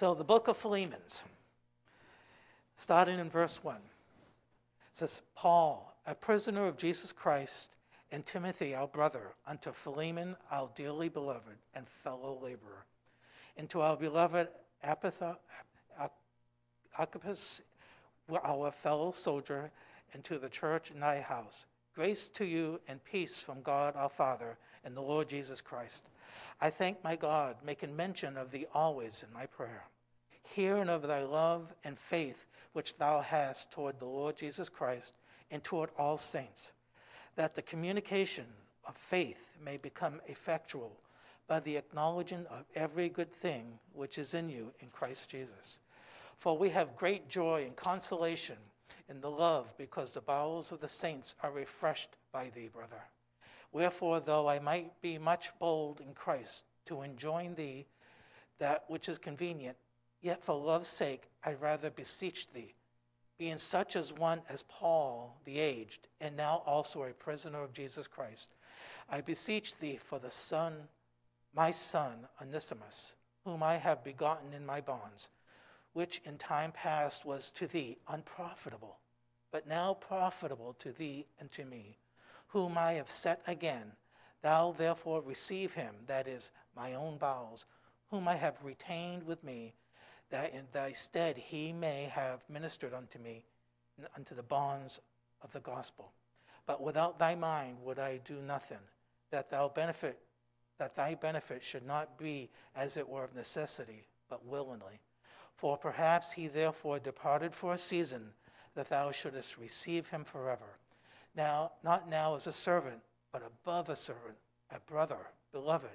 So, the book of Philemons, starting in verse 1, says, Paul, a prisoner of Jesus Christ, and Timothy, our brother, unto Philemon, our dearly beloved and fellow laborer, and to our beloved Apatha, Archippus, our fellow soldier, and to the church in thy house. Grace to you and peace from God our Father and the Lord Jesus Christ. I thank my God, making mention of thee always in my prayer, hearing of thy love and faith which thou hast toward the Lord Jesus Christ and toward all saints, that the communication of faith may become effectual by the acknowledging of every good thing which is in you in Christ Jesus. For we have great joy and consolation in the love, because the bowels of the saints are refreshed by thee, brother. Wherefore, though I might be much bold in Christ to enjoin thee that which is convenient, yet for love's sake I rather beseech thee, being such as one as Paul the aged, and now also a prisoner of Jesus Christ, I beseech thee for the Son, my son Onesimus, whom I have begotten in my bonds which in time past was to thee unprofitable, but now profitable to thee and to me, whom I have set again. Thou therefore receive him, that is, my own bowels, whom I have retained with me, that in thy stead he may have ministered unto me, unto the bonds of the gospel. But without thy mind would I do nothing, that thou benefit, that thy benefit should not be as it were of necessity, but willingly. For perhaps he therefore departed for a season, that thou shouldest receive him forever. Now, not now as a servant, but above a servant, a brother, beloved,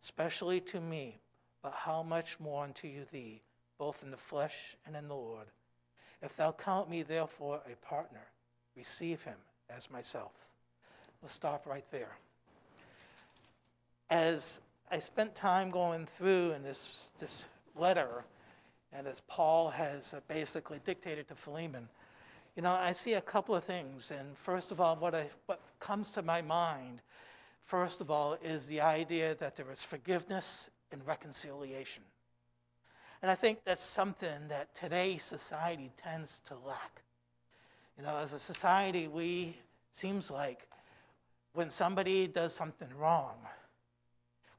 specially to me, but how much more unto you thee, both in the flesh and in the Lord. If thou count me therefore a partner, receive him as myself. We'll stop right there. As I spent time going through in this, this letter, and as Paul has uh, basically dictated to Philemon, you know, I see a couple of things. And first of all, what, I, what comes to my mind, first of all, is the idea that there is forgiveness and reconciliation. And I think that's something that today's society tends to lack. You know, as a society, we seems like when somebody does something wrong,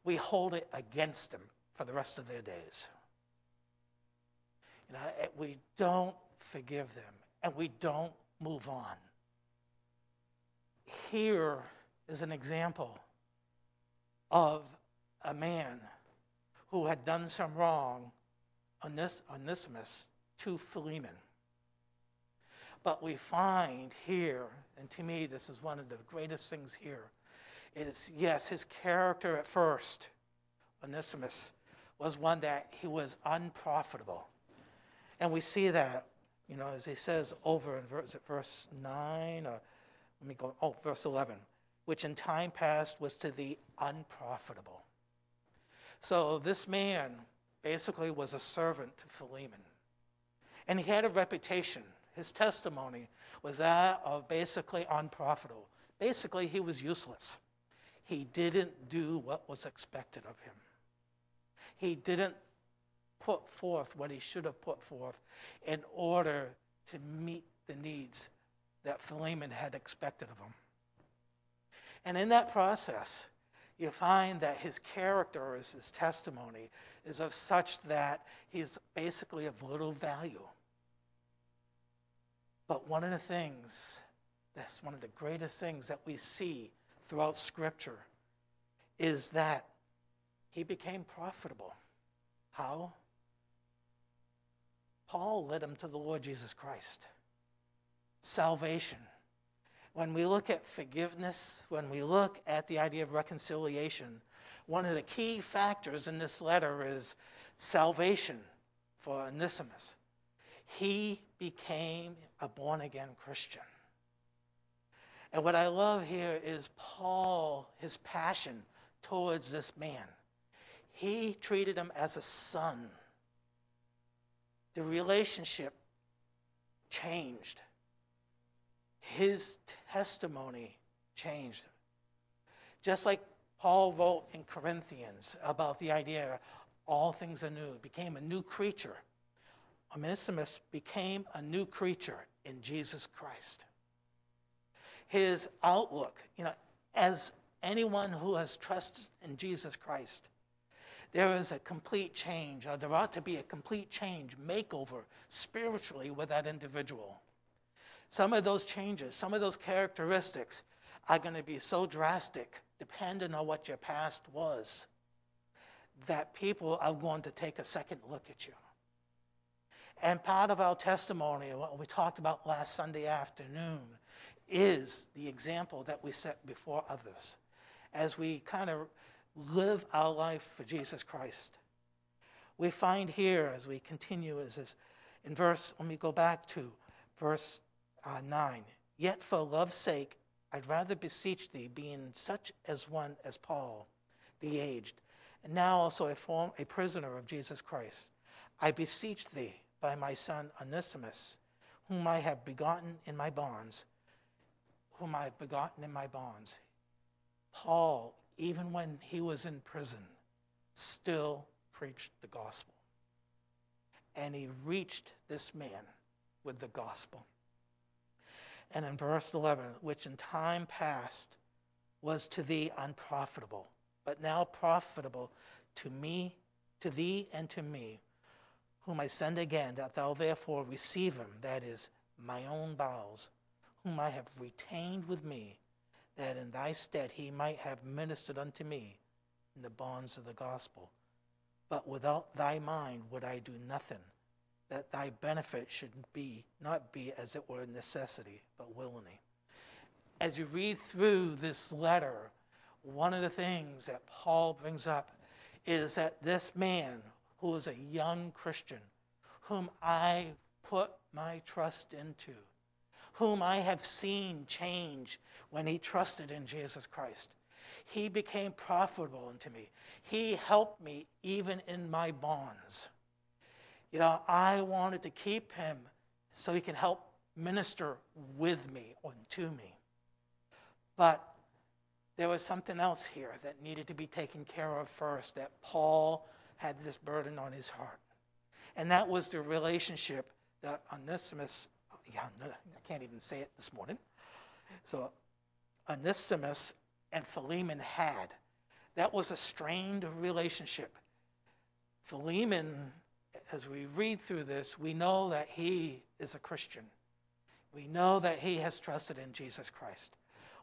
we hold it against them for the rest of their days. You know, eh, we don't forgive them and we don't move on. Here is an example of a man who had done some wrong, Onesimus, to Philemon. But we find here, and to me, this is one of the greatest things here, is yes, his character at first, Onesimus, was one that he was unprofitable. And we see that, you know, as he says over in verse, verse 9, or let me go, oh, verse 11, which in time past was to the unprofitable. So this man basically was a servant to Philemon. And he had a reputation. His testimony was that of basically unprofitable. Basically, he was useless. He didn't do what was expected of him. He didn't put forth what he should have put forth in order to meet the needs that Philemon had expected of him. And in that process, you find that his character, as his testimony, is of such that he's basically of little value. But one of the things, that's one of the greatest things that we see throughout Scripture, is that he became profitable. How? Paul led him to the Lord Jesus Christ. Salvation. When we look at forgiveness, when we look at the idea of reconciliation, one of the key factors in this letter is salvation for Onesimus. He became a born again Christian. And what I love here is Paul, his passion towards this man. He treated him as a son the relationship changed. His testimony changed. Just like Paul wrote in Corinthians about the idea all things anew, became a new creature. Onesimus became a new creature in Jesus Christ. His outlook, you know, as anyone who has trusted in Jesus Christ, there is a complete change, or there ought to be a complete change, makeover spiritually with that individual. Some of those changes, some of those characteristics are going to be so drastic, depending on what your past was, that people are going to take a second look at you. And part of our testimony, what we talked about last Sunday afternoon, is the example that we set before others as we kind of live our life for Jesus Christ. We find here as we continue as is in verse, let me go back to verse uh, 9. Yet for love's sake, I'd rather beseech thee, being such as one as Paul, the aged, and now also a, form, a prisoner of Jesus Christ. I beseech thee by my son Onesimus, whom I have begotten in my bonds, whom I have begotten in my bonds. Paul, even when he was in prison, still preached the gospel. And he reached this man with the gospel. And in verse 11, which in time past was to thee unprofitable, but now profitable to me, to thee, and to me, whom I send again, that thou therefore receive him, that is, my own bowels, whom I have retained with me, that in thy stead he might have ministered unto me in the bonds of the gospel. But without thy mind would I do nothing, that thy benefit should be not be as it were necessity, but willingly. As you read through this letter, one of the things that Paul brings up is that this man who is a young Christian, whom I put my trust into, whom I have seen change when he trusted in Jesus Christ. He became profitable unto me. He helped me even in my bonds. You know, I wanted to keep him so he can help minister with me or to me. But there was something else here that needed to be taken care of first, that Paul had this burden on his heart. And that was the relationship that Onesimus yeah, I can't even say it this morning. So Onesimus and Philemon had. That was a strained relationship. Philemon, as we read through this, we know that he is a Christian. We know that he has trusted in Jesus Christ.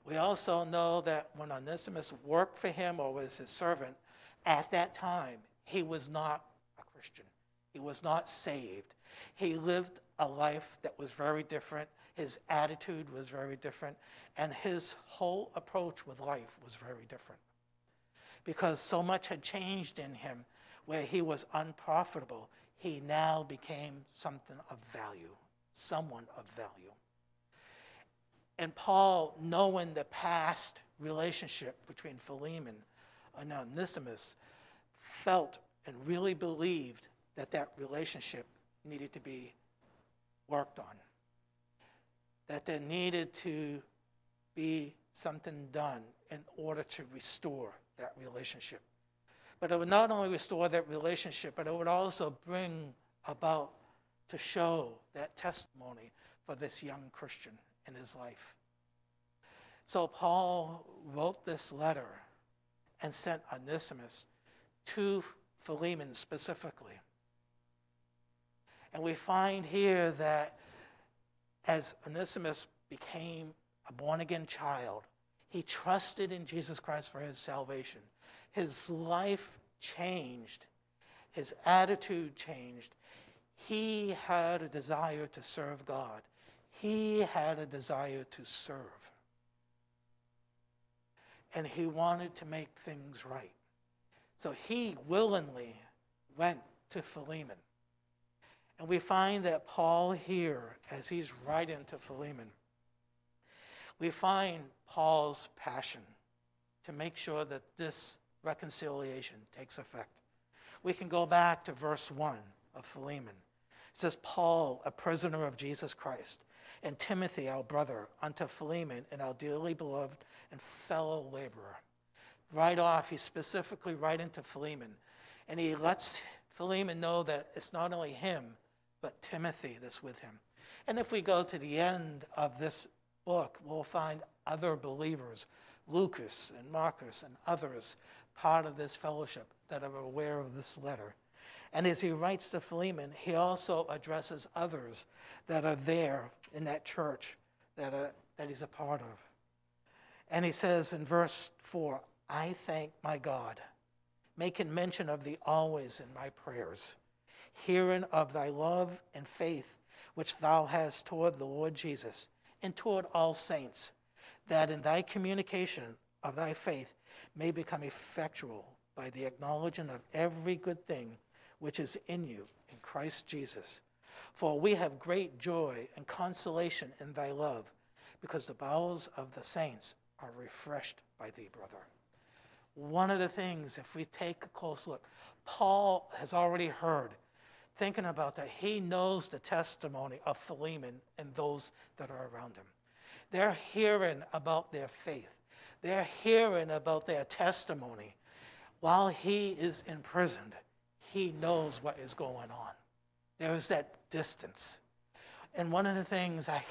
We also know that when Onesimus worked for him or was his servant, at that time, he was not a Christian. He was not saved. He lived a life that was very different. His attitude was very different. And his whole approach with life was very different. Because so much had changed in him where he was unprofitable, he now became something of value, someone of value. And Paul, knowing the past relationship between Philemon and Onesimus, felt and really believed that that relationship needed to be worked on. That there needed to be something done in order to restore that relationship. But it would not only restore that relationship, but it would also bring about to show that testimony for this young Christian in his life. So Paul wrote this letter and sent Onesimus to Philemon specifically and we find here that as Onesimus became a born again child, he trusted in Jesus Christ for his salvation. His life changed, his attitude changed. He had a desire to serve God, he had a desire to serve. And he wanted to make things right. So he willingly went to Philemon. And we find that Paul here, as he's writing to Philemon, we find Paul's passion to make sure that this reconciliation takes effect. We can go back to verse 1 of Philemon. It says, Paul, a prisoner of Jesus Christ, and Timothy, our brother, unto Philemon, and our dearly beloved and fellow laborer. Right off, he's specifically writing to Philemon And he lets Philemon know that it's not only him, but Timothy that's with him. And if we go to the end of this book, we'll find other believers, Lucas and Marcus and others, part of this fellowship that are aware of this letter. And as he writes to Philemon, he also addresses others that are there in that church that, are, that he's a part of. And he says in verse 4 I thank my God, making mention of thee always in my prayers, hearing of thy love and faith which thou hast toward the Lord Jesus and toward all saints, that in thy communication of thy faith may become effectual by the acknowledging of every good thing which is in you in Christ Jesus. For we have great joy and consolation in thy love, because the bowels of the saints are refreshed by thee, brother. One of the things, if we take a close look, Paul has already heard, thinking about that, he knows the testimony of Philemon and those that are around him. They're hearing about their faith, they're hearing about their testimony. While he is imprisoned, he knows what is going on. There is that distance. And one of the things I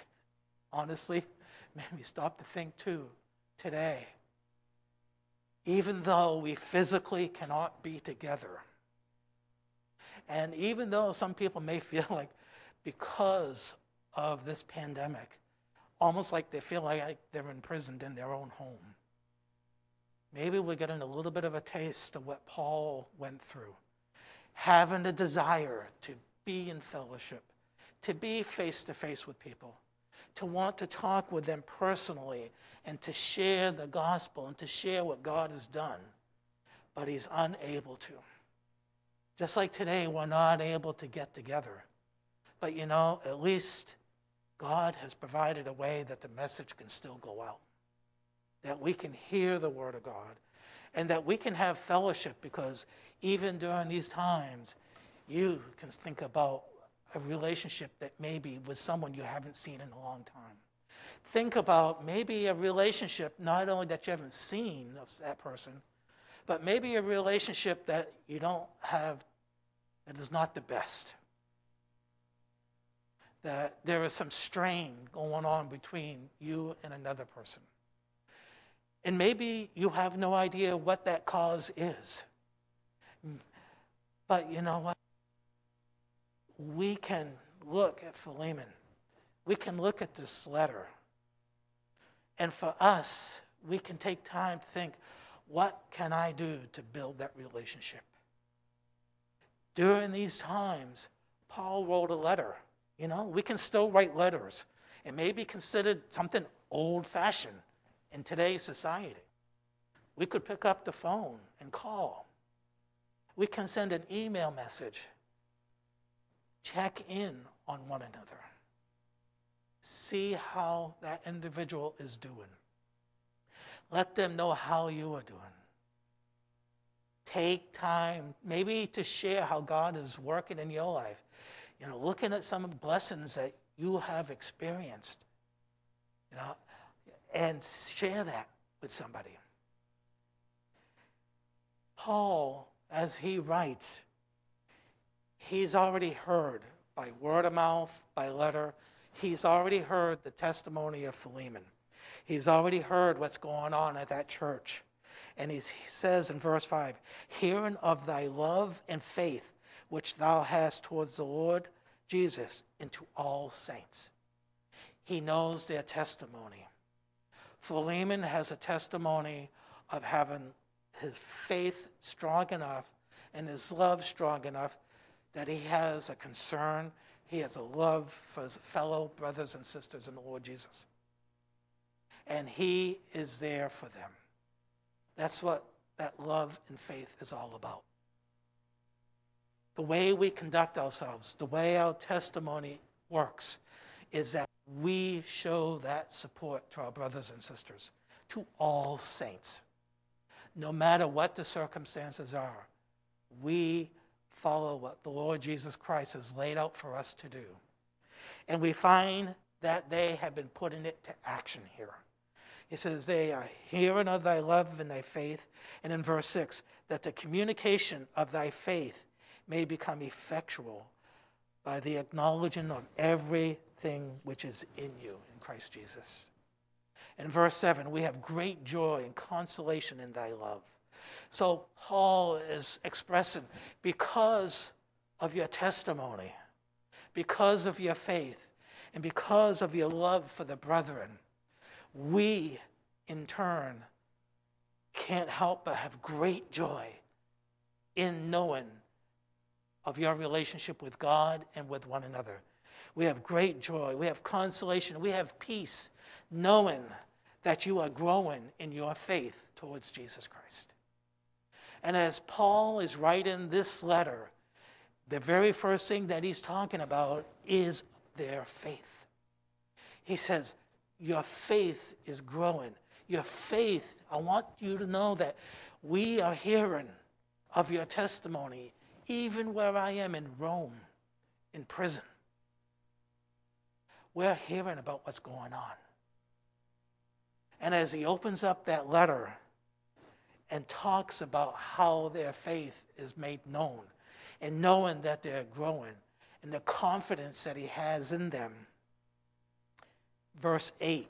honestly made me stop to think too today, even though we physically cannot be together, and even though some people may feel like because of this pandemic, almost like they feel like they're imprisoned in their own home. Maybe we're getting a little bit of a taste of what Paul went through having a desire to be in fellowship, to be face to face with people, to want to talk with them personally and to share the gospel and to share what God has done, but he's unable to. Just like today, we're not able to get together. But you know, at least God has provided a way that the message can still go out, that we can hear the word of God, and that we can have fellowship because even during these times, you can think about a relationship that maybe with someone you haven't seen in a long time. Think about maybe a relationship not only that you haven't seen of that person, but maybe a relationship that you don't have that is not the best. That there is some strain going on between you and another person. And maybe you have no idea what that cause is. But you know what? We can look at Philemon. We can look at this letter. And for us, we can take time to think what can I do to build that relationship? During these times, Paul wrote a letter. You know, we can still write letters. It may be considered something old fashioned in today's society. We could pick up the phone and call. We can send an email message. Check in on one another. See how that individual is doing. Let them know how you are doing. Take time, maybe to share how God is working in your life. You know, looking at some blessings that you have experienced. You know, and share that with somebody. Paul, as he writes, he's already heard by word of mouth, by letter, he's already heard the testimony of Philemon. He's already heard what's going on at that church. And he says in verse 5 Hearing of thy love and faith which thou hast towards the Lord Jesus and to all saints. He knows their testimony. Philemon has a testimony of having his faith strong enough and his love strong enough that he has a concern, he has a love for his fellow brothers and sisters in the Lord Jesus. And he is there for them. That's what that love and faith is all about. The way we conduct ourselves, the way our testimony works, is that we show that support to our brothers and sisters, to all saints. No matter what the circumstances are, we follow what the Lord Jesus Christ has laid out for us to do. And we find that they have been putting it to action here. He says, They are hearing of thy love and thy faith. And in verse 6, that the communication of thy faith may become effectual by the acknowledging of everything which is in you in Christ Jesus. In verse 7, we have great joy and consolation in thy love. So Paul is expressing because of your testimony, because of your faith, and because of your love for the brethren, we in turn can't help but have great joy in knowing of your relationship with God and with one another. We have great joy, we have consolation, we have peace, knowing that you are growing in your faith towards Jesus Christ. And as Paul is writing this letter, the very first thing that he's talking about is their faith. He says, Your faith is growing. Your faith, I want you to know that we are hearing of your testimony, even where I am in Rome, in prison. We're hearing about what's going on. And as he opens up that letter and talks about how their faith is made known, and knowing that they're growing, and the confidence that he has in them. Verse 8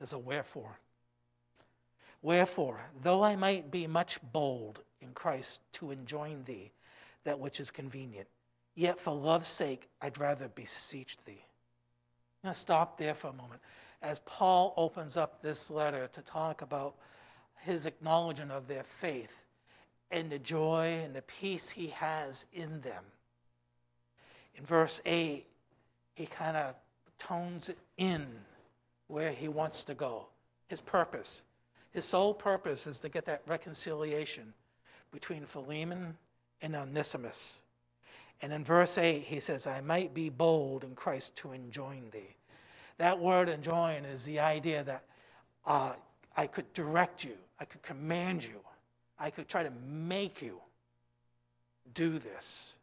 is a wherefore. Wherefore, though I might be much bold in Christ to enjoin thee that which is convenient, yet for love's sake I'd rather beseech thee. Now stop there for a moment. As Paul opens up this letter to talk about his acknowledgement of their faith and the joy and the peace he has in them. In verse 8, he kind of tones in where he wants to go, his purpose. His sole purpose is to get that reconciliation between Philemon and Onesimus. And in verse 8, he says, I might be bold in Christ to enjoin thee. That word enjoin is the idea that uh, I could direct you, I could command you, I could try to make you do this.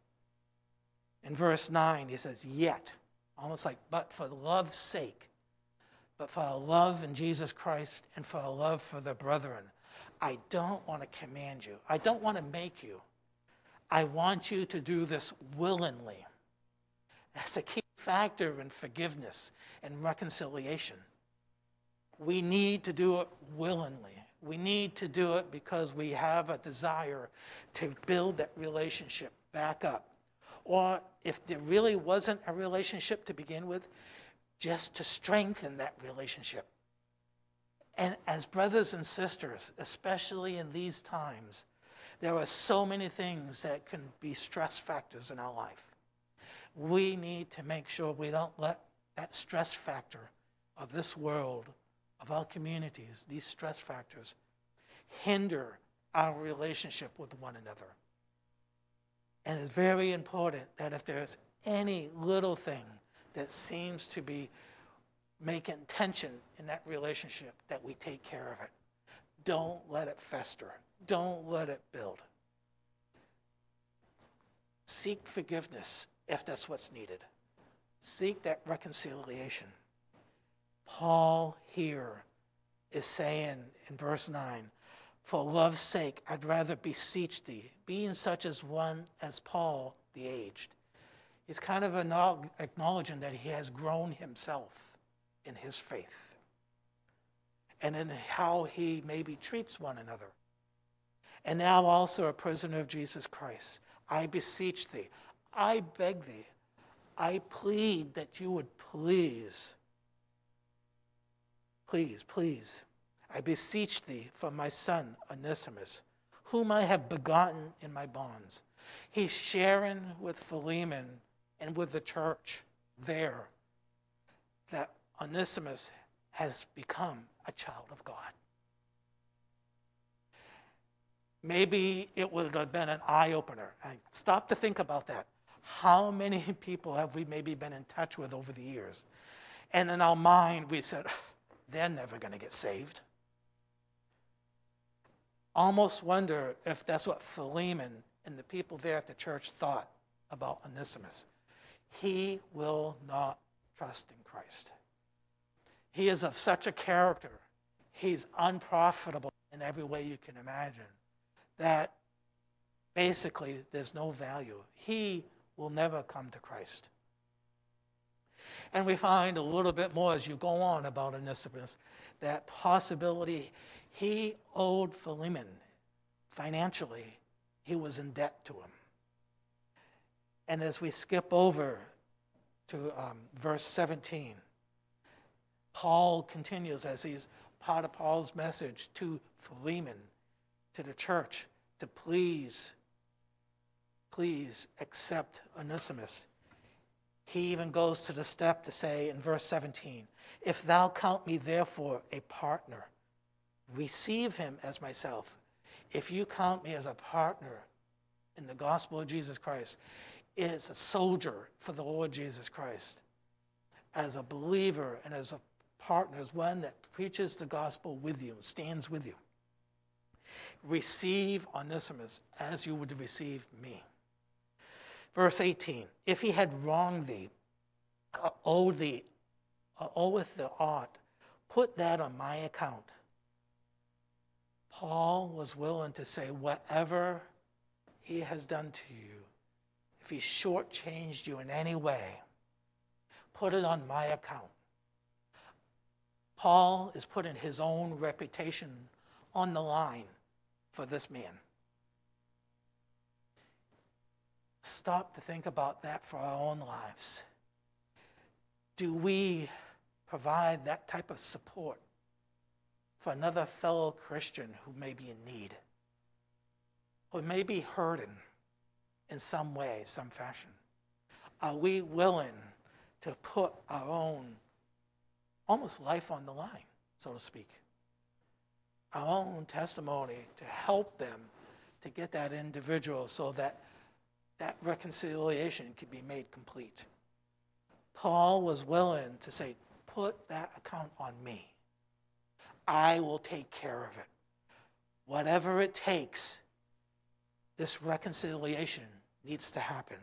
In verse 9, he says, Yet, almost like, but for love's sake, but for our love in Jesus Christ and for our love for the brethren. I don't want to command you. I don't want to make you. I want you to do this willingly. That's a key factor in forgiveness and reconciliation. We need to do it willingly. We need to do it because we have a desire to build that relationship back up. Or if there really wasn't a relationship to begin with, just to strengthen that relationship. And as brothers and sisters, especially in these times, there are so many things that can be stress factors in our life. We need to make sure we don't let that stress factor of this world, of our communities, these stress factors, hinder our relationship with one another. And it's very important that if there's any little thing that seems to be making tension in that relationship, that we take care of it. Don't let it fester. Don't let it build. Seek forgiveness if that's what's needed. Seek that reconciliation. Paul here is saying in verse 9, For love's sake, I'd rather beseech thee, being such as one as Paul the aged He's kind of acknowledging that he has grown himself in his faith and in how he maybe treats one another. And now also a prisoner of Jesus Christ. I beseech thee, I beg thee, I plead that you would please, please, please, I beseech thee for my son Onesimus, whom I have begotten in my bonds. He's sharing with Philemon and with the church there that Onesimus has become a child of God. Maybe it would have been an eye opener. Stop to think about that. How many people have we maybe been in touch with over the years? And in our mind, we said, they're never going to get saved. Almost wonder if that's what Philemon and the people there at the church thought about Onesimus he will not trust in Christ. He is of such a character he's unprofitable in every way you can imagine. That basically there's no value. He will never come to Christ. And we find a little bit more as you go on about Onesimus that possibility he owed Philemon financially, he was in debt to him. And as we skip over to um, verse 17, Paul continues as he's part of Paul's message to Philemon, to the church, to please, please accept Onesimus. He even goes to the step to say in verse 17, If thou count me therefore a partner, receive him as myself. If you count me as a partner in the gospel of Jesus Christ, as a soldier for the Lord Jesus Christ, as a believer and as a partner, as one that preaches the gospel with you, stands with you. Receive Onesimus as you would receive me. Verse 18 If he had wronged thee, uh, owed thee, uh, oweth the ought, put that on my account. Paul was willing to say, whatever he has done to you, if he shortchanged you in any way, put it on my account. Paul is putting his own reputation on the line for this man. Stop to think about that for our own lives. Do we provide that type of support for another fellow Christian who may be in need, who may be hurting in some way, some fashion? Are we willing to put our own almost life on the line, so to speak? Our own testimony to help them to get that individual so that that reconciliation could be made complete. Paul was willing to say, Put that account on me. I will take care of it. Whatever it takes, this reconciliation needs to happen.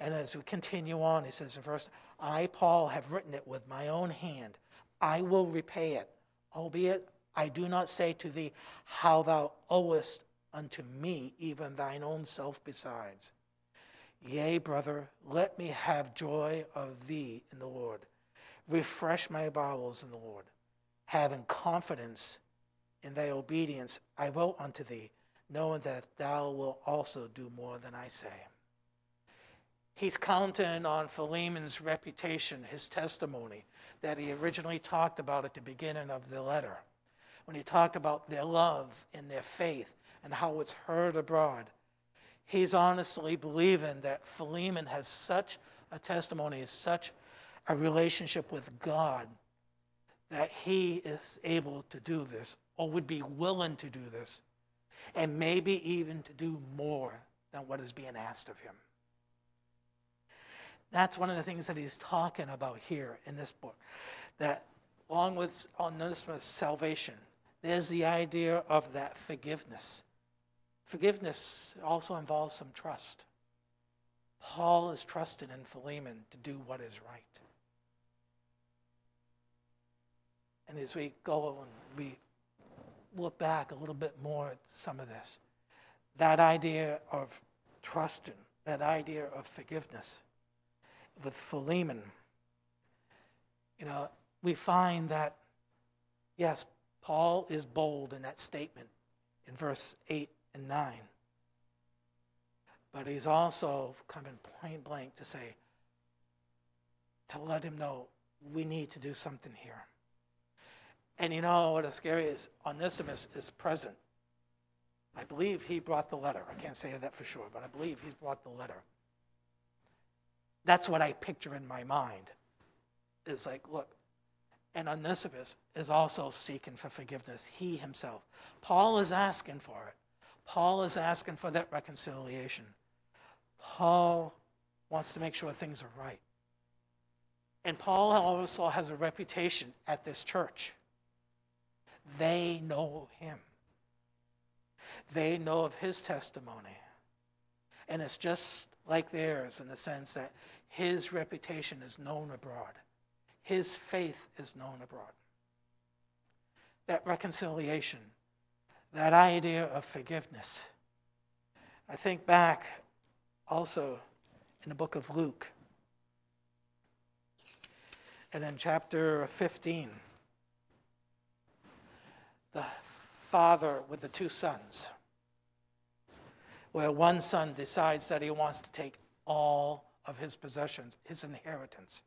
And as we continue on, he says in verse, I, Paul, have written it with my own hand. I will repay it, albeit I do not say to thee how thou owest unto me even thine own self besides. Yea, brother, let me have joy of thee in the Lord. Refresh my bowels in the Lord having confidence in thy obedience, I wrote unto thee, knowing that thou wilt also do more than I say. He's counting on Philemon's reputation, his testimony that he originally talked about at the beginning of the letter, when he talked about their love and their faith and how it's heard abroad. He's honestly believing that Philemon has such a testimony, such a relationship with God that he is able to do this or would be willing to do this and maybe even to do more than what is being asked of him. That's one of the things that he's talking about here in this book. That along with Onesimus' salvation, there's the idea of that forgiveness. Forgiveness also involves some trust. Paul is trusting in Philemon to do what is right. And as we go and we look back a little bit more at some of this, that idea of trusting, that idea of forgiveness with Philemon, you know, we find that, yes, Paul is bold in that statement in verse 8 and 9. But he's also coming point blank to say, to let him know we need to do something here. And you know what is scary is Onesimus is present. I believe he brought the letter. I can't say that for sure, but I believe he brought the letter. That's what I picture in my mind. It's like, look, and Onesimus is also seeking for forgiveness, he himself. Paul is asking for it. Paul is asking for that reconciliation. Paul wants to make sure things are right. And Paul also has a reputation at this church. They know him. They know of his testimony. And it's just like theirs in the sense that his reputation is known abroad, his faith is known abroad. that reconciliation, that idea of forgiveness. I think back also in the book of Luke. And in chapter 15, the father with the two sons, where one son decides that he wants to take all of his possessions, his inheritance,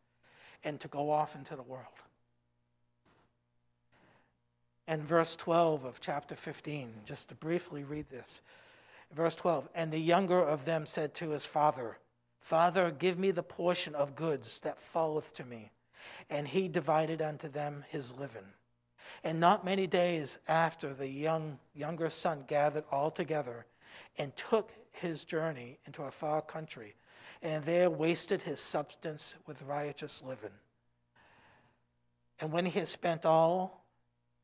and to go off into the world. And verse 12 of chapter 15, just to briefly read this. Verse 12, and the younger of them said to his father, Father, give me the portion of goods that falleth to me. And he divided unto them his living. And not many days after, the young, younger son gathered all together and took his journey into a far country, and there wasted his substance with riotous living. And when he had spent all,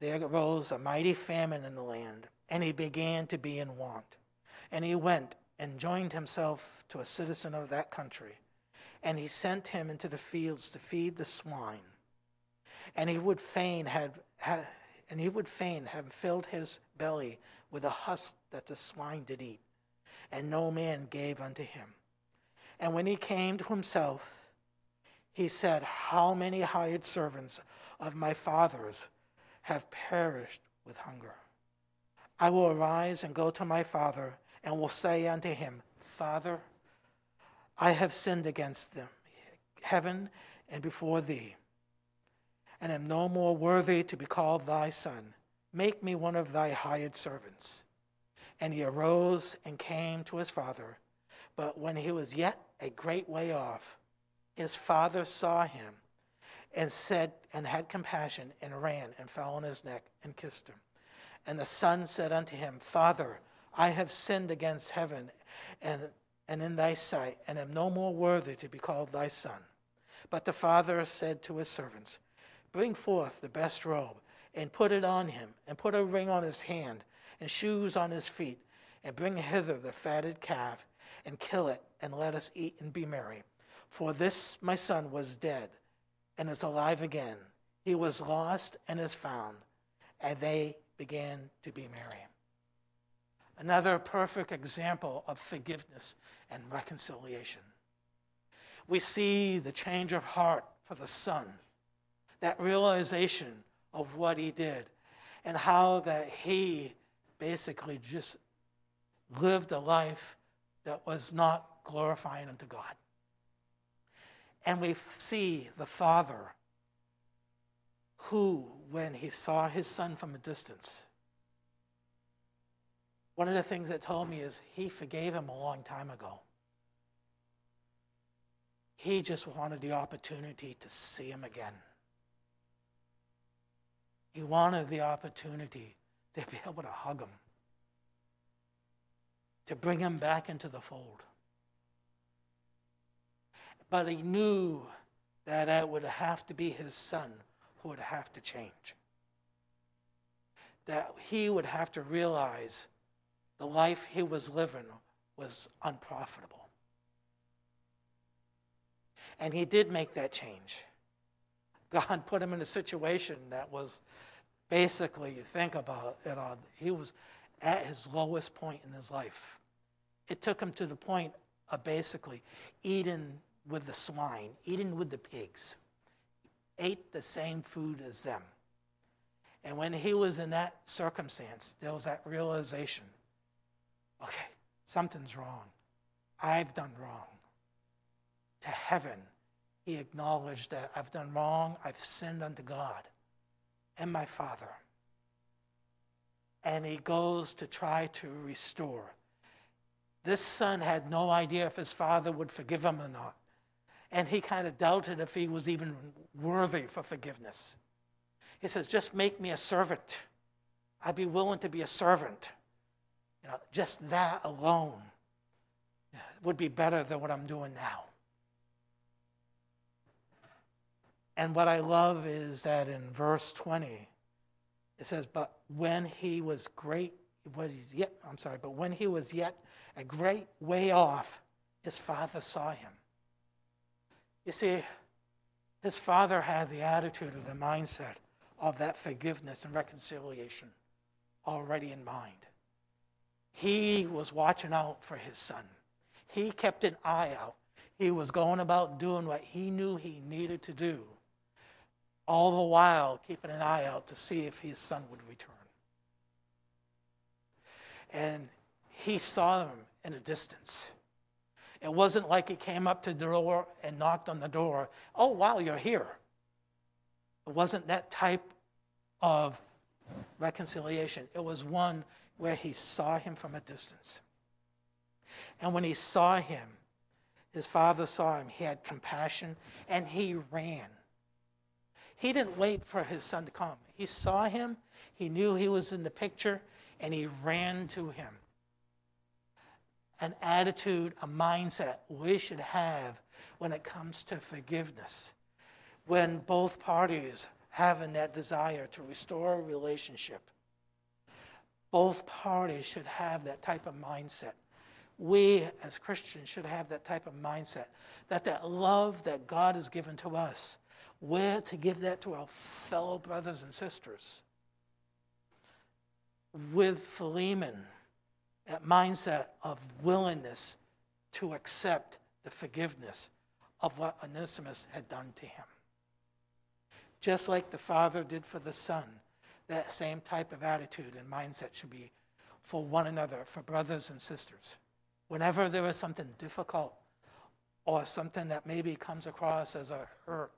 there arose a mighty famine in the land, and he began to be in want. And he went and joined himself to a citizen of that country, and he sent him into the fields to feed the swine. And he would fain have, have and he would fain have filled his belly with the husk that the swine did eat, and no man gave unto him. And when he came to himself, he said, How many hired servants of my father's have perished with hunger? I will arise and go to my father, and will say unto him, Father, I have sinned against them, heaven and before thee, and am no more worthy to be called thy son. Make me one of thy hired servants. And he arose and came to his father. But when he was yet a great way off, his father saw him and said, and had compassion, and ran and fell on his neck and kissed him. And the son said unto him, Father, I have sinned against heaven and, and in thy sight, and am no more worthy to be called thy son. But the father said to his servants, Bring forth the best robe, and put it on him, and put a ring on his hand, and shoes on his feet, and bring hither the fatted calf, and kill it, and let us eat and be merry. For this my son was dead, and is alive again. He was lost and is found. And they began to be merry. Another perfect example of forgiveness and reconciliation. We see the change of heart for the son that realization of what he did and how that he basically just lived a life that was not glorifying unto God. And we see the father who, when he saw his son from a distance, one of the things that told me is he forgave him a long time ago. He just wanted the opportunity to see him again. He wanted the opportunity to be able to hug him, to bring him back into the fold. But he knew that it would have to be his son who would have to change. That he would have to realize the life he was living was unprofitable. And he did make that change. God put him in a situation that was basically, you think about it, uh, he was at his lowest point in his life. It took him to the point of basically eating with the swine, eating with the pigs, ate the same food as them. And when he was in that circumstance, there was that realization okay, something's wrong. I've done wrong. To heaven, he acknowledged that I've done wrong, I've sinned unto God and my Father. And he goes to try to restore. This son had no idea if his father would forgive him or not. And he kind of doubted if he was even worthy for forgiveness. He says, Just make me a servant. I'd be willing to be a servant. You know, just that alone would be better than what I'm doing now. And what I love is that in verse 20, it says, But when he was great, was yet, I'm sorry, but when he was yet a great way off, his father saw him. You see, his father had the attitude or the mindset of that forgiveness and reconciliation already in mind. He was watching out for his son. He kept an eye out. He was going about doing what he knew he needed to do, all the while keeping an eye out to see if his son would return. And he saw them in a distance. It wasn't like he came up to the door and knocked on the door. Oh, wow, you're here. It wasn't that type of reconciliation. It was one where he saw him from a distance. And when he saw him, his father saw him, he had compassion, and he ran. He didn't wait for his son to come. He saw him, he knew he was in the picture, and he ran to him an attitude, a mindset we should have when it comes to forgiveness. When both parties having that desire to restore a relationship, both parties should have that type of mindset. We as Christians should have that type of mindset that that love that God has given to us, we're to give that to our fellow brothers and sisters. With Philemon, that mindset of willingness to accept the forgiveness of what Onesimus had done to him. Just like the father did for the son, that same type of attitude and mindset should be for one another, for brothers and sisters. Whenever there is something difficult or something that maybe comes across as a hurt,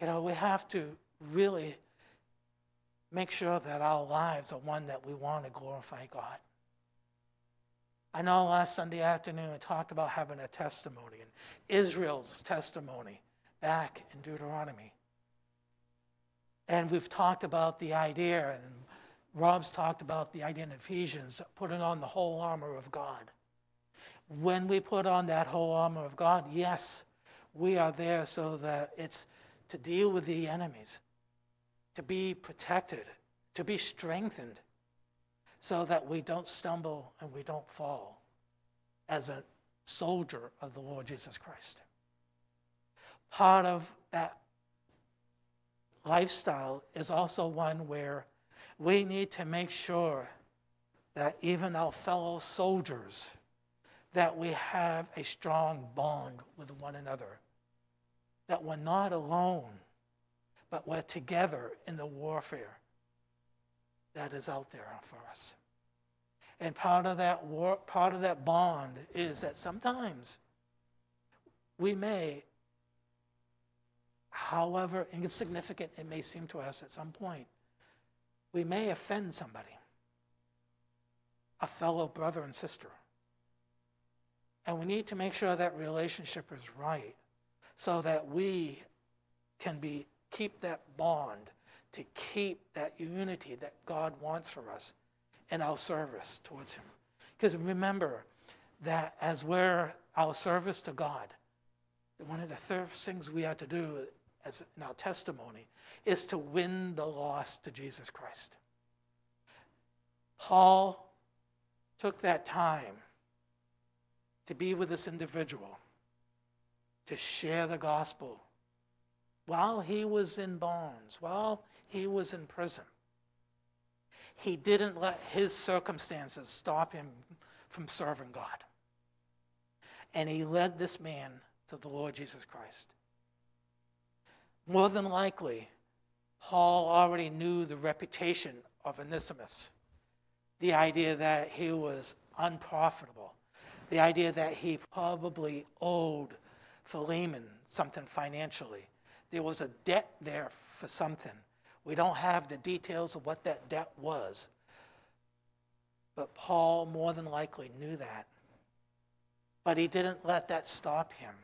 you know, we have to really make sure that our lives are one that we want to glorify God. I know last Sunday afternoon I talked about having a testimony and Israel's testimony back in Deuteronomy. And we've talked about the idea, and Rob's talked about the idea in Ephesians, putting on the whole armor of God. When we put on that whole armor of God, yes, we are there so that it's to deal with the enemies, to be protected, to be strengthened so that we don't stumble and we don't fall as a soldier of the Lord Jesus Christ. Part of that lifestyle is also one where we need to make sure that even our fellow soldiers that we have a strong bond with one another that we're not alone but we're together in the warfare that is out there for us. And part of that part of that bond is that sometimes we may, however insignificant it may seem to us at some point, we may offend somebody, a fellow brother and sister. And we need to make sure that relationship is right so that we can be keep that bond to keep that unity that God wants for us in our service towards Him. Because remember that as we're our service to God, one of the first things we have to do as in our testimony is to win the lost to Jesus Christ. Paul took that time to be with this individual, to share the gospel while he was in bonds, while he was in prison. He didn't let his circumstances stop him from serving God. And he led this man to the Lord Jesus Christ. More than likely, Paul already knew the reputation of Onesimus the idea that he was unprofitable, the idea that he probably owed Philemon something financially. There was a debt there for something. We don't have the details of what that debt was. But Paul more than likely knew that. But he didn't let that stop him,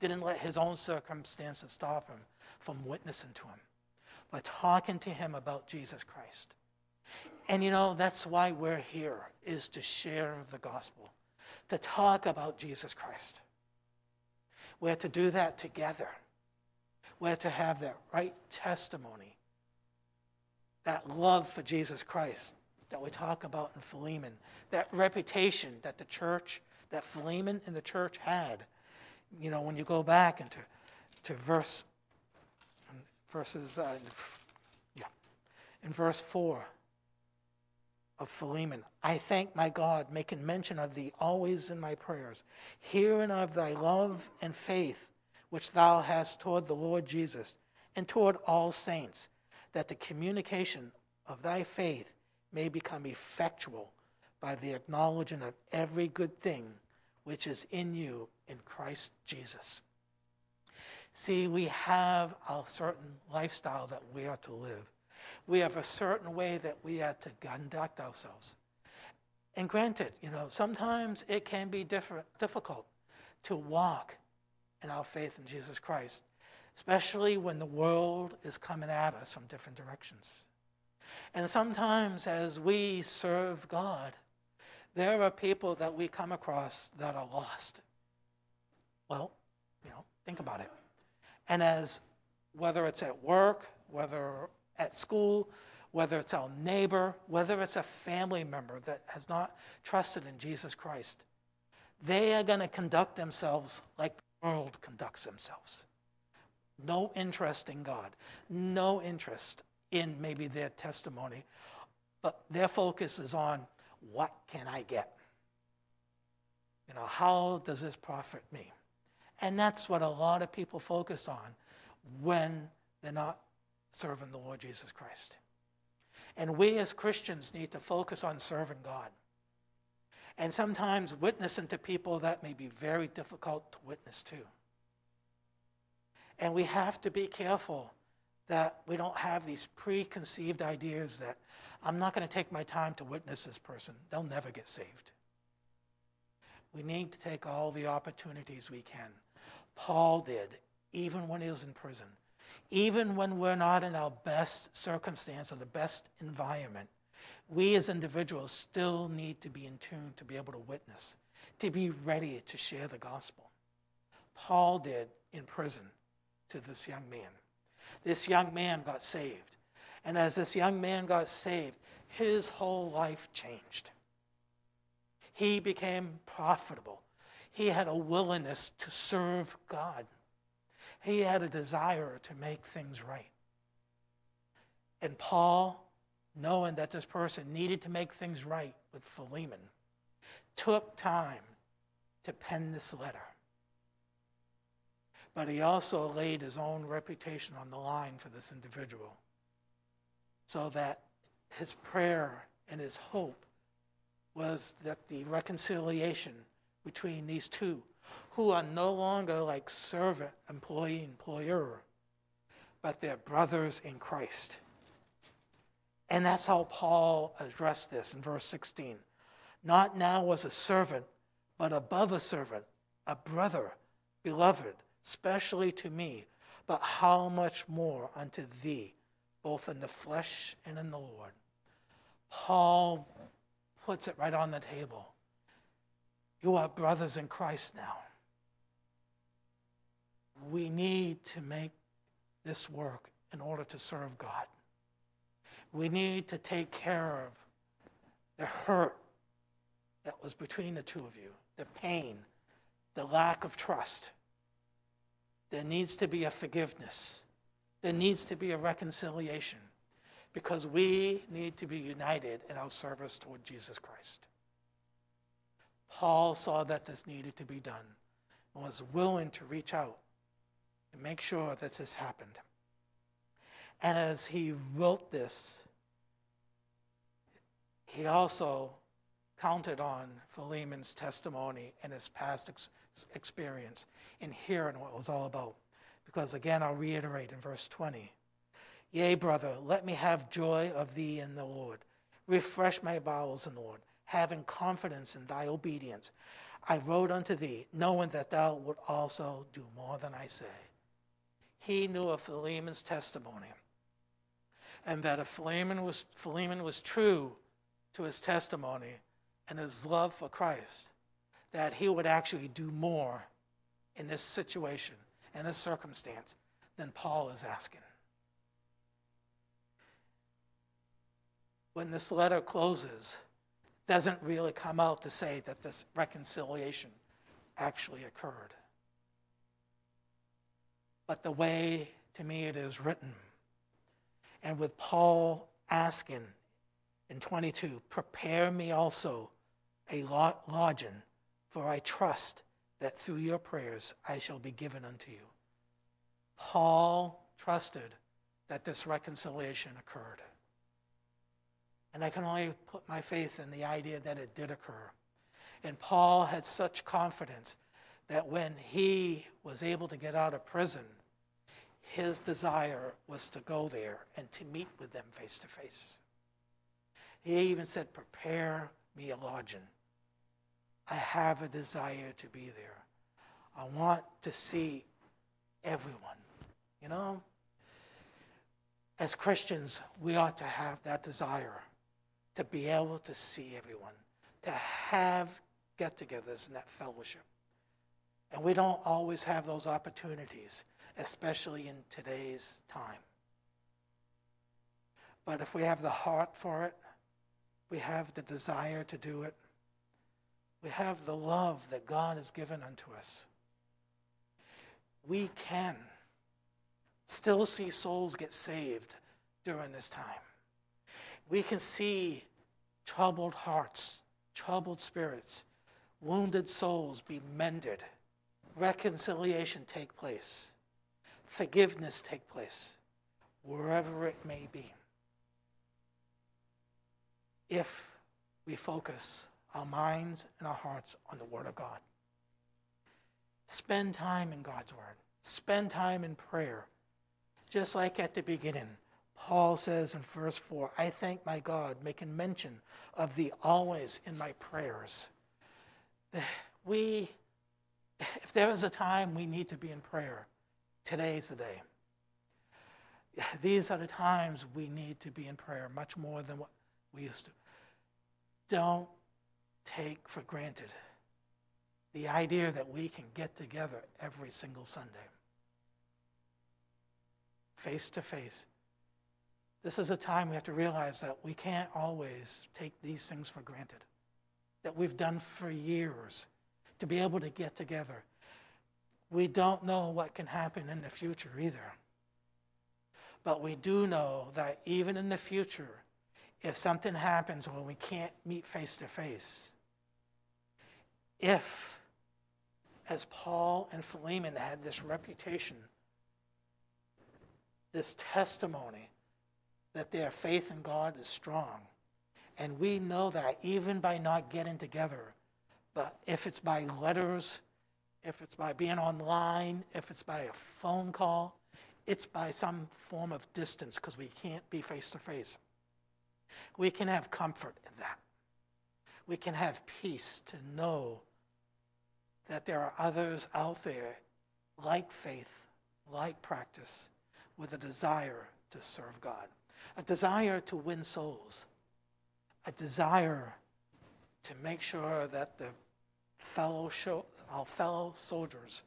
didn't let his own circumstances stop him from witnessing to him, but talking to him about Jesus Christ. And you know, that's why we're here, is to share the gospel, to talk about Jesus Christ. We're to do that together. We're to have that right testimony that love for Jesus Christ that we talk about in Philemon, that reputation that the church, that Philemon and the church had. You know, when you go back into to verse verses uh, yeah, In verse 4 of Philemon, I thank my God, making mention of thee always in my prayers, hearing of thy love and faith which thou hast toward the Lord Jesus and toward all saints, that the communication of thy faith may become effectual by the acknowledging of every good thing which is in you in Christ Jesus. See, we have a certain lifestyle that we are to live. We have a certain way that we are to conduct ourselves. And granted, you know, sometimes it can be different, difficult to walk in our faith in Jesus Christ, especially when the world is coming at us from different directions. And sometimes as we serve God, there are people that we come across that are lost. Well, you know, think about it. And as whether it's at work, whether at school, whether it's our neighbor, whether it's a family member that has not trusted in Jesus Christ, they are going to conduct themselves like the world conducts themselves. No interest in God, no interest in maybe their testimony, but their focus is on what can I get? You know, how does this profit me? And that's what a lot of people focus on when they're not serving the Lord Jesus Christ. And we as Christians need to focus on serving God. And sometimes witnessing to people that may be very difficult to witness to. And we have to be careful that we don't have these preconceived ideas that I'm not going to take my time to witness this person. They'll never get saved. We need to take all the opportunities we can. Paul did, even when he was in prison. Even when we're not in our best circumstance or the best environment, we as individuals still need to be in tune to be able to witness, to be ready to share the gospel. Paul did in prison to this young man. This young man got saved. And as this young man got saved, his whole life changed. He became profitable. He had a willingness to serve God. He had a desire to make things right. And Paul, knowing that this person needed to make things right with Philemon, took time to pen this letter. But he also laid his own reputation on the line for this individual so that his prayer and his hope was that the reconciliation between these two, who are no longer like servant, employee, employer, but they're brothers in Christ. And that's how Paul addressed this in verse 16. Not now as a servant, but above a servant, a brother, beloved, specially to me, but how much more unto thee, both in the flesh and in the Lord. Paul puts it right on the table. You are brothers in Christ now. We need to make this work in order to serve God. We need to take care of the hurt that was between the two of you, the pain, the lack of trust. There needs to be a forgiveness. There needs to be a reconciliation because we need to be united in our service toward Jesus Christ. Paul saw that this needed to be done and was willing to reach out and make sure that this happened. And as he wrote this, he also counted on Philemon's testimony and his past ex- experience in hearing what it was all about. Because again, I'll reiterate in verse 20 Yea, brother, let me have joy of thee in the Lord. Refresh my bowels in the Lord, having confidence in thy obedience. I wrote unto thee, knowing that thou would also do more than I say. He knew of Philemon's testimony, and that if Philemon was, Philemon was true to his testimony and his love for Christ, that he would actually do more in this situation, in this circumstance, than Paul is asking. when this letter closes, doesn't really come out to say that this reconciliation actually occurred. But the way, to me, it is written, and with Paul asking in 22, prepare me also a lodging, for I trust that through your prayers I shall be given unto you. Paul trusted that this reconciliation occurred. And I can only put my faith in the idea that it did occur. And Paul had such confidence that when he was able to get out of prison, his desire was to go there and to meet with them face to face. He even said, Prepare me a lodging. I have a desire to be there. I want to see everyone. You know, as Christians, we ought to have that desire to be able to see everyone, to have get togethers and that fellowship. And we don't always have those opportunities, especially in today's time. But if we have the heart for it, we have the desire to do it, we have the love that God has given unto us, we can still see souls get saved during this time. We can see troubled hearts, troubled spirits, wounded souls be mended, reconciliation take place, forgiveness take place, wherever it may be. If we focus our minds and our hearts on the Word of God. Spend time in God's Word. Spend time in prayer. Just like at the beginning, Paul says in verse 4 I thank my God, making mention of thee always in my prayers. We, if there is a time we need to be in prayer, today is the day. These are the times we need to be in prayer much more than what we used to. Don't take for granted the idea that we can get together every single Sunday, face to face. This is a time we have to realize that we can't always take these things for granted, that we've done for years to be able to get together. We don't know what can happen in the future either. But we do know that even in the future, if something happens when we can't meet face to face, if, as Paul and Philemon had this reputation, this testimony that their faith in God is strong, and we know that even by not getting together, but if it's by letters, if it's by being online, if it's by a phone call, it's by some form of distance because we can't be face to face. We can have comfort in that. We can have peace to know that there are others out there like faith, like practice, with a desire to serve God, a desire to win souls, a desire to make sure that the fellow our fellow soldiers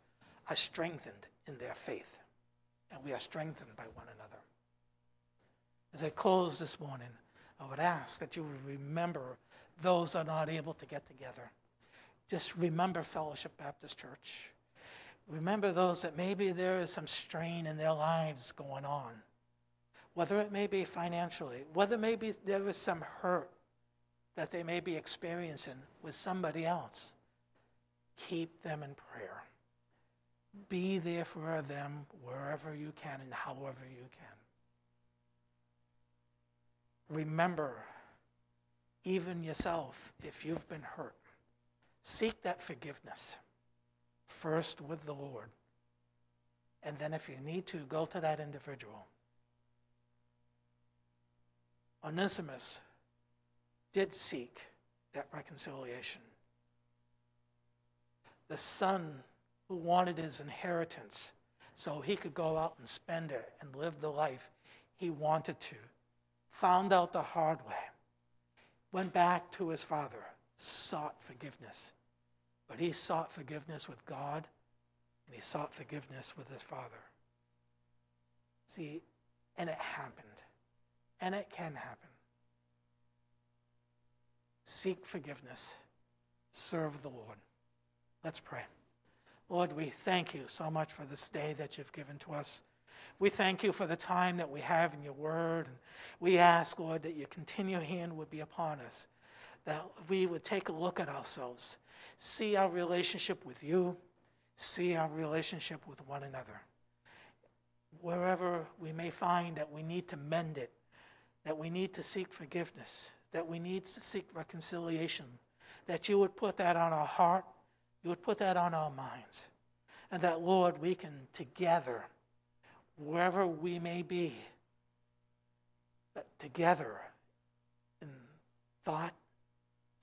are strengthened in their faith, and we are strengthened by one another. As I close this morning, I would ask that you would remember those that are not able to get together. Just remember Fellowship Baptist Church. Remember those that maybe there is some strain in their lives going on, whether it may be financially, whether maybe there is some hurt that they may be experiencing with somebody else. Keep them in prayer. Be there for them wherever you can and however you can. Remember, even yourself, if you've been hurt, seek that forgiveness first with the Lord. And then, if you need to, go to that individual. Onesimus did seek that reconciliation. The son who wanted his inheritance so he could go out and spend it and live the life he wanted to, found out the hard way, went back to his father, sought forgiveness. But he sought forgiveness with God and he sought forgiveness with his father. See, and it happened. And it can happen. Seek forgiveness. Serve the Lord. Let's pray. Lord, we thank you so much for this day that you've given to us. We thank you for the time that we have in your word. And we ask, Lord, that your continual hand would be upon us, that we would take a look at ourselves, see our relationship with you, see our relationship with one another. Wherever we may find that we need to mend it, that we need to seek forgiveness, that we need to seek reconciliation, that you would put that on our heart, you would put that on our minds, and that, Lord, we can together, wherever we may be, that together in thought,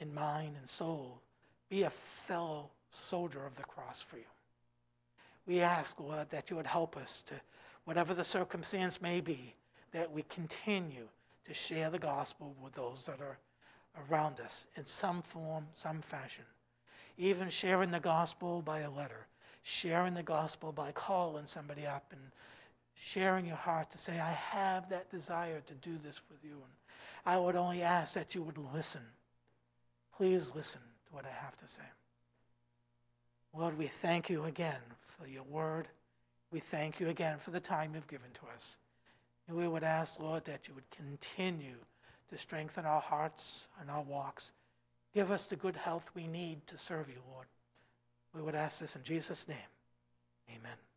in mind, and soul, be a fellow soldier of the cross for you. We ask, Lord, that you would help us to, whatever the circumstance may be, that we continue to share the gospel with those that are around us in some form, some fashion. Even sharing the gospel by a letter, sharing the gospel by calling somebody up and sharing your heart to say, I have that desire to do this with you. And I would only ask that you would listen. Please listen to what I have to say. Lord, we thank you again for your word. We thank you again for the time you've given to us. And we would ask, Lord, that you would continue to strengthen our hearts and our walks. Give us the good health we need to serve you, Lord. We would ask this in Jesus' name. Amen.